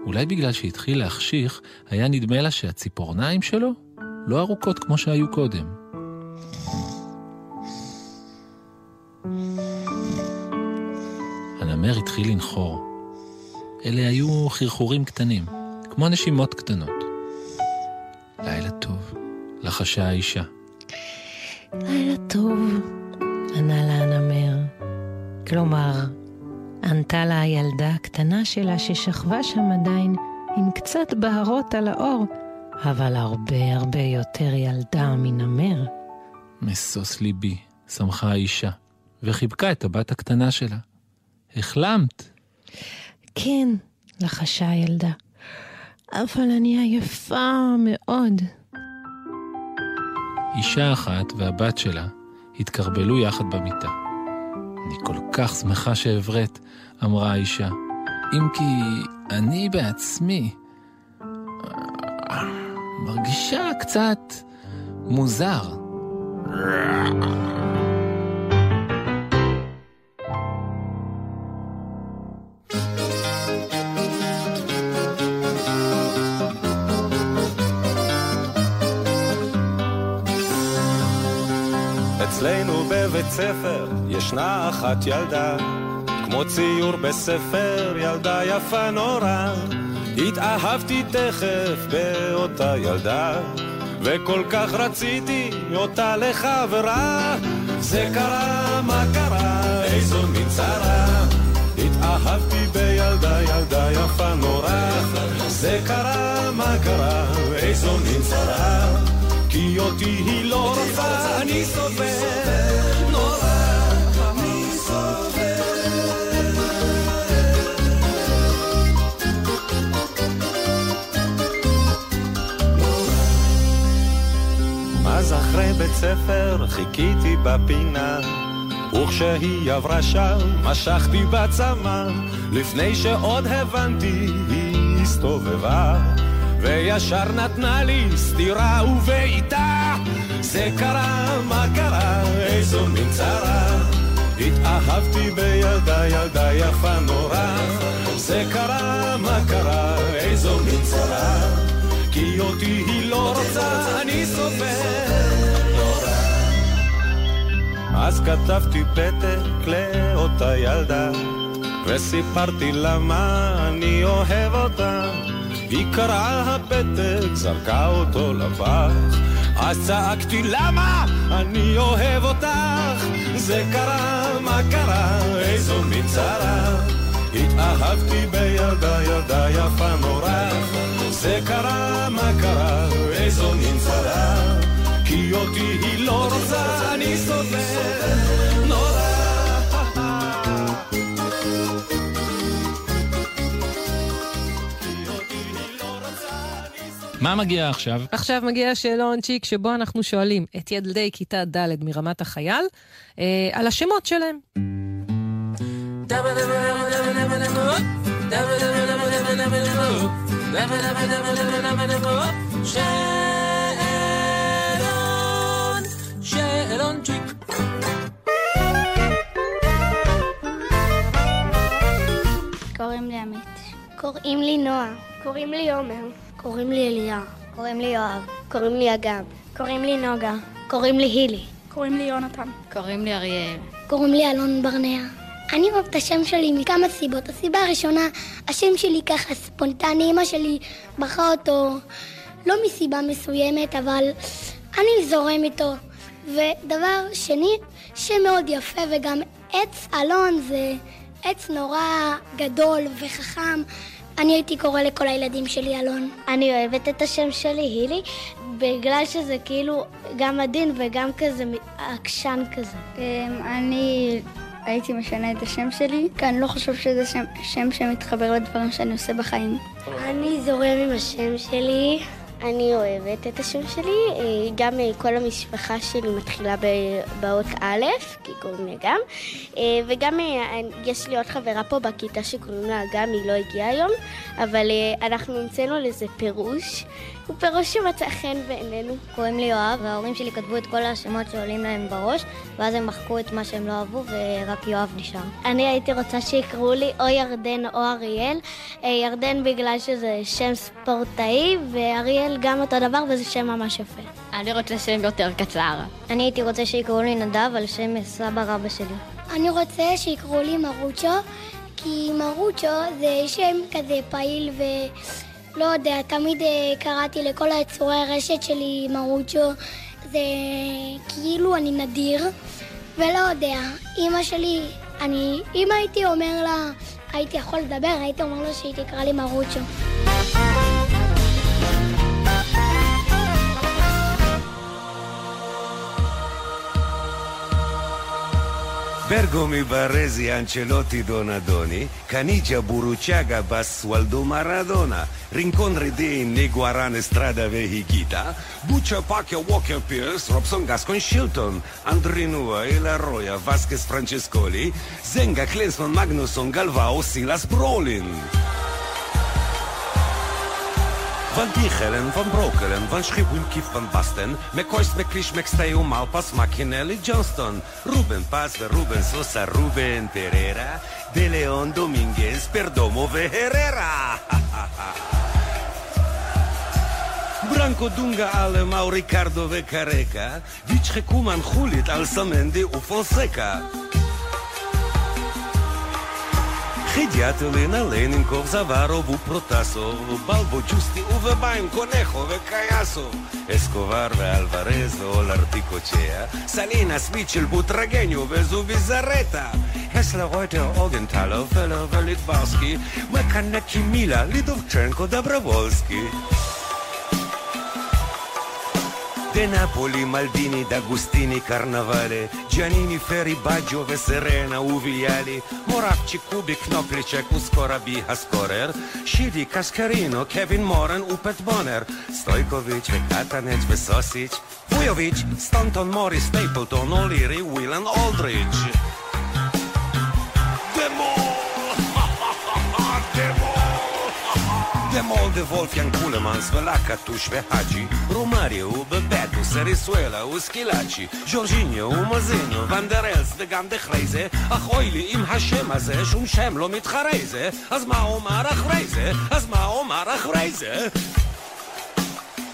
אולי בגלל שהתחיל להחשיך, היה נדמה לה שהציפורניים שלו לא ארוכות כמו שהיו קודם. הנמר התחיל לנחור. אלה היו חרחורים קטנים, כמו נשימות קטנות. לילה טוב, לחשה האישה. לילה טוב, ענה לה הנמר. כלומר, ענתה לה הילדה הקטנה שלה ששכבה שם עדיין עם קצת בהרות על האור, אבל הרבה הרבה יותר ילדה מנמר. משוש ליבי, שמחה האישה, וחיבקה את הבת הקטנה שלה. החלמת? כן, לחשה הילדה, אבל אני עייפה מאוד. אישה אחת והבת שלה התקרבלו יחד במיטה. אני כל כך שמחה שהבראת, אמרה האישה, אם כי אני בעצמי מרגישה קצת מוזר. ישנה אחת ילדה, כמו ציור בספר, ילדה יפה נורא. התאהבתי תכף באותה ילדה, וכל כך רציתי אותה לחברה. זה קרה, מה קרה, איזו מין צרה. התאהבתי בילדה, ילדה יפה נורא. זה קרה, מה קרה, איזו מין צרה. כי אותי היא לא רוצה, אני סובל אז אחרי בית ספר חיכיתי בפינה. וכשהיא עברה שם משכתי בצמא. לפני שעוד הבנתי היא הסתובבה. וישר נתנה לי סטירה ובעיטה. זה קרה, מה קרה, איזו מין צרה? התאהבתי בילדה, ילדה יפה נורא. זה קרה, מה קרה, איזו מין צרה? כי אותי היא לא רוצה, אני נורא אז כתבתי פתק לאותה ילדה וסיפרתי לה מה אני אוהב אותה. היא קראה הפתק, זרקה אותו לפח. אז צעקתי למה אני אוהב אותך? זה קרה, מה קרה, איזו מין צרה התאהבתי בילדה, ילדה יפה נורא. זה קרה, מה קרה, איזו מין צרה כי אותי היא לא רוצה, אני סובל נורא מה מגיע עכשיו? עכשיו מגיע השאלון צ'יק שבו אנחנו שואלים את ילדי כיתה ד' מרמת החייל אה, על השמות שלהם. שאלון, שאלון צ'יק. קוראים לי עמית. קוראים לי נועה. קוראים לי עומר. קוראים לי אליה. קוראים לי יואב. קוראים לי אגם. קוראים לי נוגה. קוראים לי הילי. קוראים לי יונתן. קוראים לי אריאל. קוראים לי אלון ברנע. אני אוהב את השם שלי מכמה סיבות. הסיבה הראשונה, השם שלי ככה ספונטני, אמא שלי בחרה אותו לא מסיבה מסוימת, אבל אני זורם איתו. ודבר שני, שם מאוד יפה, וגם עץ אלון זה עץ נורא גדול וחכם. אני הייתי קורא לכל הילדים שלי אלון. אני אוהבת את השם שלי, הילי, בגלל שזה כאילו גם עדין וגם כזה עקשן כזה. אני הייתי משנה את השם שלי, כי אני לא חושב שזה שם, שם שמתחבר לדברים שאני עושה בחיים. אני זורם עם השם שלי. אני אוהבת את השם שלי, אה, גם אה, כל המשפחה שלי מתחילה באות א', כי קוראים לי אגם, אה, וגם יש לי עוד חברה פה בכיתה שקוראים לה אגם, היא לא הגיעה היום, אבל אנחנו המצאנו לזה פירוש, הוא פירוש שמצא חן בעינינו. קוראים לי יואב, וההורים שלי כתבו את כל השמות שעולים להם בראש, ואז הם מחקו את מה שהם לא אהבו, ורק יואב נשאר. אני הייתי רוצה שיקראו לי או ירדן או אריאל. אה, ירדן בגלל שזה שם ספורטאי, ואריאל גם אותו דבר וזה שם ממש יפה. אני רוצה שם יותר קצר. אני הייתי רוצה שיקראו לי נדב על שם סבא רבא שלי. אני רוצה שיקראו לי מרוצ'ו, כי מרוצ'ו זה שם כזה פעיל ולא יודע, תמיד אה, קראתי לכל היצורי הרשת שלי מרוצ'ו. זה כאילו אני נדיר, ולא יודע, אימא שלי, אני, אם הייתי אומר לה, הייתי יכול לדבר, הייתי אומר לה שהיא תקרא לי מרוצ'ו. Bergo mi Baresi, Ancelotti, Donadoni, Canigia, Buruciaga, Bassualdo, Maradona, Rincon Redin, Niguaran, Estrada, Vehigita, Buccia, Pacchia, Walker, Pierce, Robson, Gascon, Shilton, Andrinua, Elaroya, Vasquez, Francescoli, Zenga, Klensman, Magnusson, Galvao, Silas, Brolin. Van Dichelen, Van Brokelen, Van Schribuinki, Van Basten, McCoist, McClish, McStay, Malpas, Machinelli, Johnston, Ruben Paz, Ruben Sosa, Ruben Pereira, De Leon Dominguez, Perdomo, Herrera. (laughs) Branco Dunga ale Mauricardo Vecareca, Vichre Kuman Julit, Alsamendi, Ufonseca. Fonseca. Ходятели Лененков, Заварову, Протасову, Балбочусти, Увебаєнко, Нехове, Каясов, Есковарве, Альварезове, Оларти, Кочея, Саліна, Свічельбу, Трагеньове, Зубі, Зарета, Гесла, Войте, Огенталов, Фелове, Літварський, Меканекі, Міла, Лідовченко, Добровольський. De Napoli, Maldini, D'Agostini, Carnavale, Giannini, Ferri, Baggio, Serena, Uviali, Moravci, Kubi, Knoplicek, Uskorabi, Haskorer, Shidi, Kaskarino, Kevin Moran, Upet Bonner, Stojkovic, Katanec, Vesosic, Vujovic, Stanton, Morris, Stapleton, O'Leary, Whelan, Aldridge. Demol de Wolfgang Kulemans, Velakatush, Vehaji, Romario, Bebeto, Serisuela, Uskilachi, Jorginho, Mazinho, Vanderels, וגם דחרי זה, אך אוי לי עם השם הזה, שום שם לא מתחרה זה, אז מה אומר אחרי זה? אז מה אומר אחרי זה?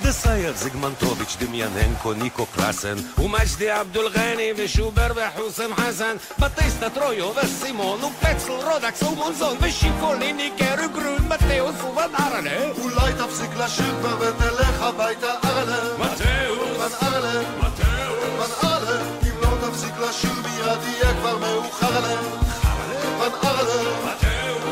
דסייב זיגמנטוביץ', דמיאננקו, ניקו קלאסן, ומג'די עבדול גני, ושובר וחוסם חסן, בטיסטה טרויו וסימון, ופצל רודקס ומונזון, ושיקוליני קרו גרון, מתאוס ובן ארלה. אולי תפסיק לשיר כבר ותלך הביתה ארלה. מתאוס. בן ארלה. מתאוס. בן ארלה. אם לא תפסיק לשיר מיד יהיה כבר מאוחר לה. בן ארלה.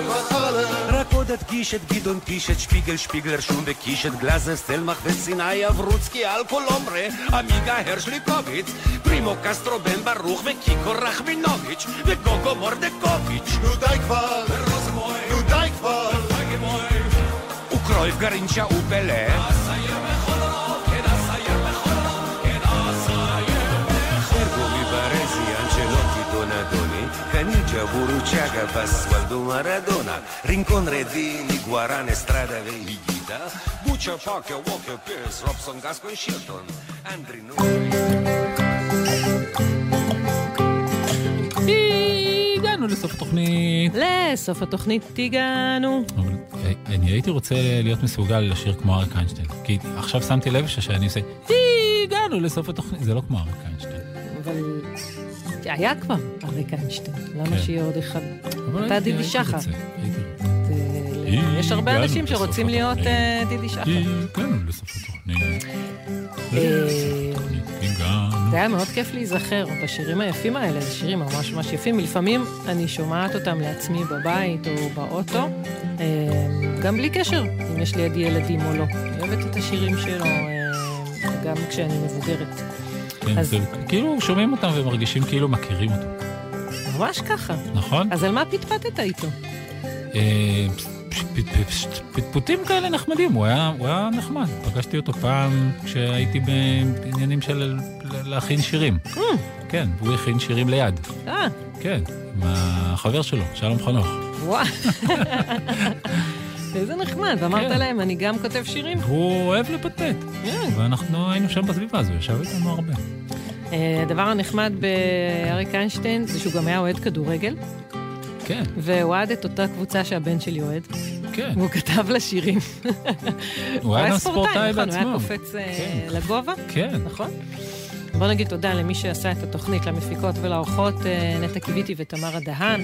בן ארלה. עוד אדגיש את גדעון פיש, את שפיגל, שפיגלר, שום וקיש, את גלאזר, סטלמך וסיני, אברוצקי, אלקולומbre, עמיגה הרשליקוביץ, פרימו קסטרו בן ברוך וקיקו רחמינוביץ', וגוגו מורדקוביץ'. נו די כבר. נו די כבר. וקרויף גרינצ'ה ופלא. Canigia, Buruciaga, Pasqualdo Maradona, Rincon Redini, Guarane, Strada Vehigita, Buccia, Pacchia, Walker, Pierce, Robson, Gascon, Shilton, Andri הגענו לסוף התוכנית. לסוף התוכנית הגענו. אה, אני הייתי רוצה להיות מסוגל לשיר כמו אריק איינשטיין. כי עכשיו שמתי לב שאני עושה, הגענו לסוף התוכנית. זה לא כמו אריק איינשטיין. אבל היה כבר אריק איינשטיין, למה כן. שיהיה עוד אחד? אתה דידי שחר. יש הרבה אנשים שרוצים להיות דידי שחר. הגענו לסוף התוכנית. זה היה מאוד כיף להיזכר בשירים היפים האלה, זה שירים ממש ממש יפים. לפעמים אני שומעת אותם לעצמי בבית או באוטו, אה, גם בלי קשר אם יש לידי ילדים או לא. אני אוהבת את השירים שלו, אה, גם כשאני מבוגרת. כן, אז- זה כאילו שומעים אותם ומרגישים כאילו מכירים אותו. ממש ככה. נכון? אז על מה פטפטת איתו? אה, פטפוטים כאלה נחמדים, הוא היה, הוא היה נחמד. פגשתי אותו פעם כשהייתי בעניינים של להכין שירים. Mm. כן, הוא הכין שירים ליד. אה. כן, עם החבר שלו, שלום חנוך. וואו. (laughs) איזה נחמד, ואמרת כן. להם, אני גם כותב שירים? הוא אוהב לפטפט, כן. ואנחנו היינו שם בסביבה הזו, ישב איתנו הרבה. אה, הדבר הנחמד באריק איינשטיין זה שהוא גם היה אוהד כדורגל. כן. והוא אוהד את אותה קבוצה שהבן שלי אוהד. כן. והוא כתב לה שירים. הוא היה גם ספורטאי נכון, הוא בעצמו. היה קופץ אה, לגובה. כן. נכון? בוא נגיד תודה למי שעשה את התוכנית, למפיקות ולאורחות אה, נטע קיוויתי ותמרה דהן,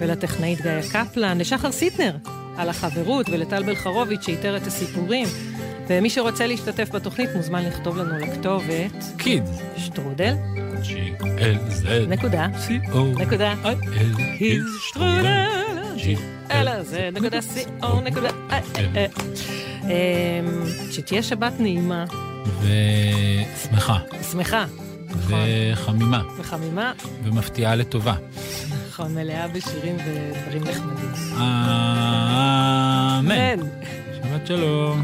ולטכנאית גיא קפלן, לשחר סיטנר על החברות, ולטל בלחרוביץ' שאיתר את הסיפורים. ומי שרוצה להשתתף בתוכנית מוזמן לכתוב לנו לכתובת קיד. שטרודל. G-L-Z. נקודה. C-O. נקודה. I-L. היז שטרודל. G. אלא זה נקודה co נקודה. שתהיה שבת נעימה, ושמחה. שמחה, וחמימה. וחמימה, ומפתיעה לטובה. נכון, מלאה בשירים ודברים נחמדים. אמן. שבת שלום.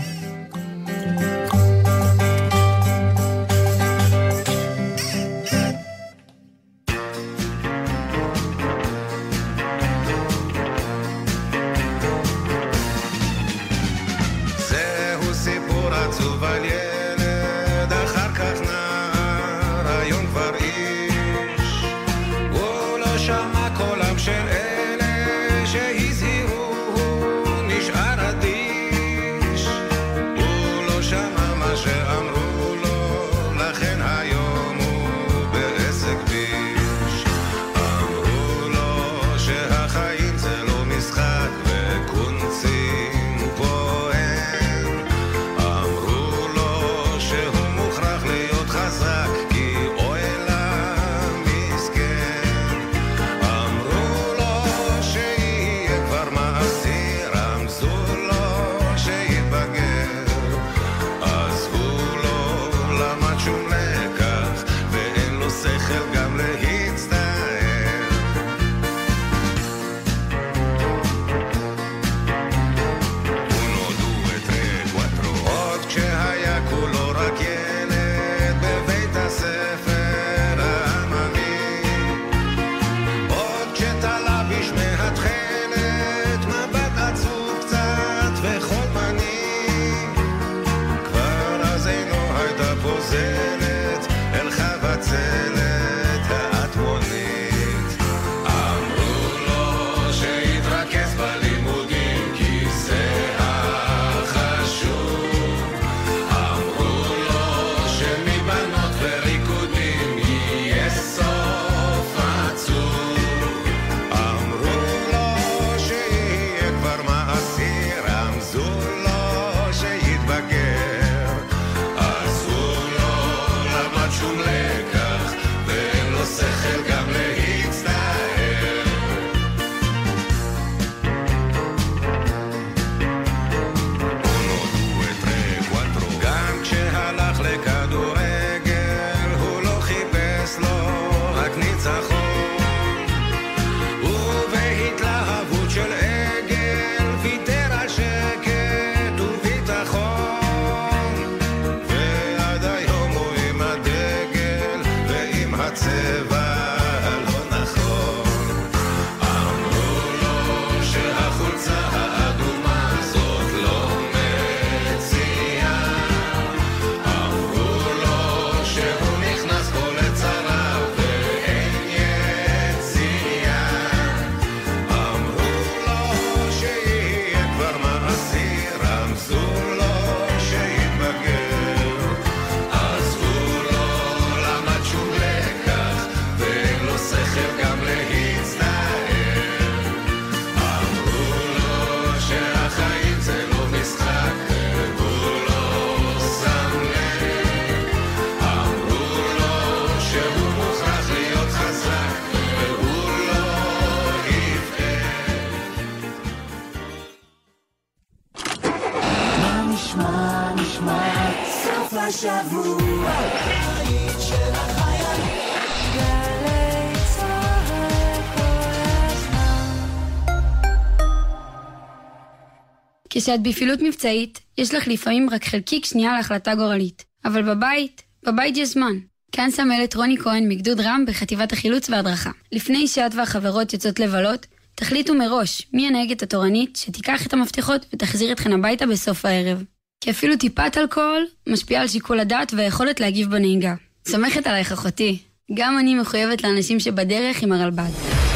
כשאת בפעילות מבצעית, יש לך לפעמים רק חלקיק שנייה להחלטה גורלית. אבל בבית, בבית יש זמן. כאן סמלת רוני כהן מגדוד רם בחטיבת החילוץ וההדרכה. לפני שאת והחברות יוצאות לבלות, תחליטו מראש מי הנהגת התורנית שתיקח את המפתחות ותחזיר אתכן הביתה בסוף הערב. כי אפילו טיפת אלכוהול משפיעה על שיקול הדעת והיכולת להגיב בנהיגה. סומכת עלייך אחותי. גם אני מחויבת לאנשים שבדרך עם הרלב"ד.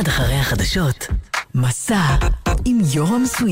מיד אחרי החדשות, מסע עם יורם סוויט.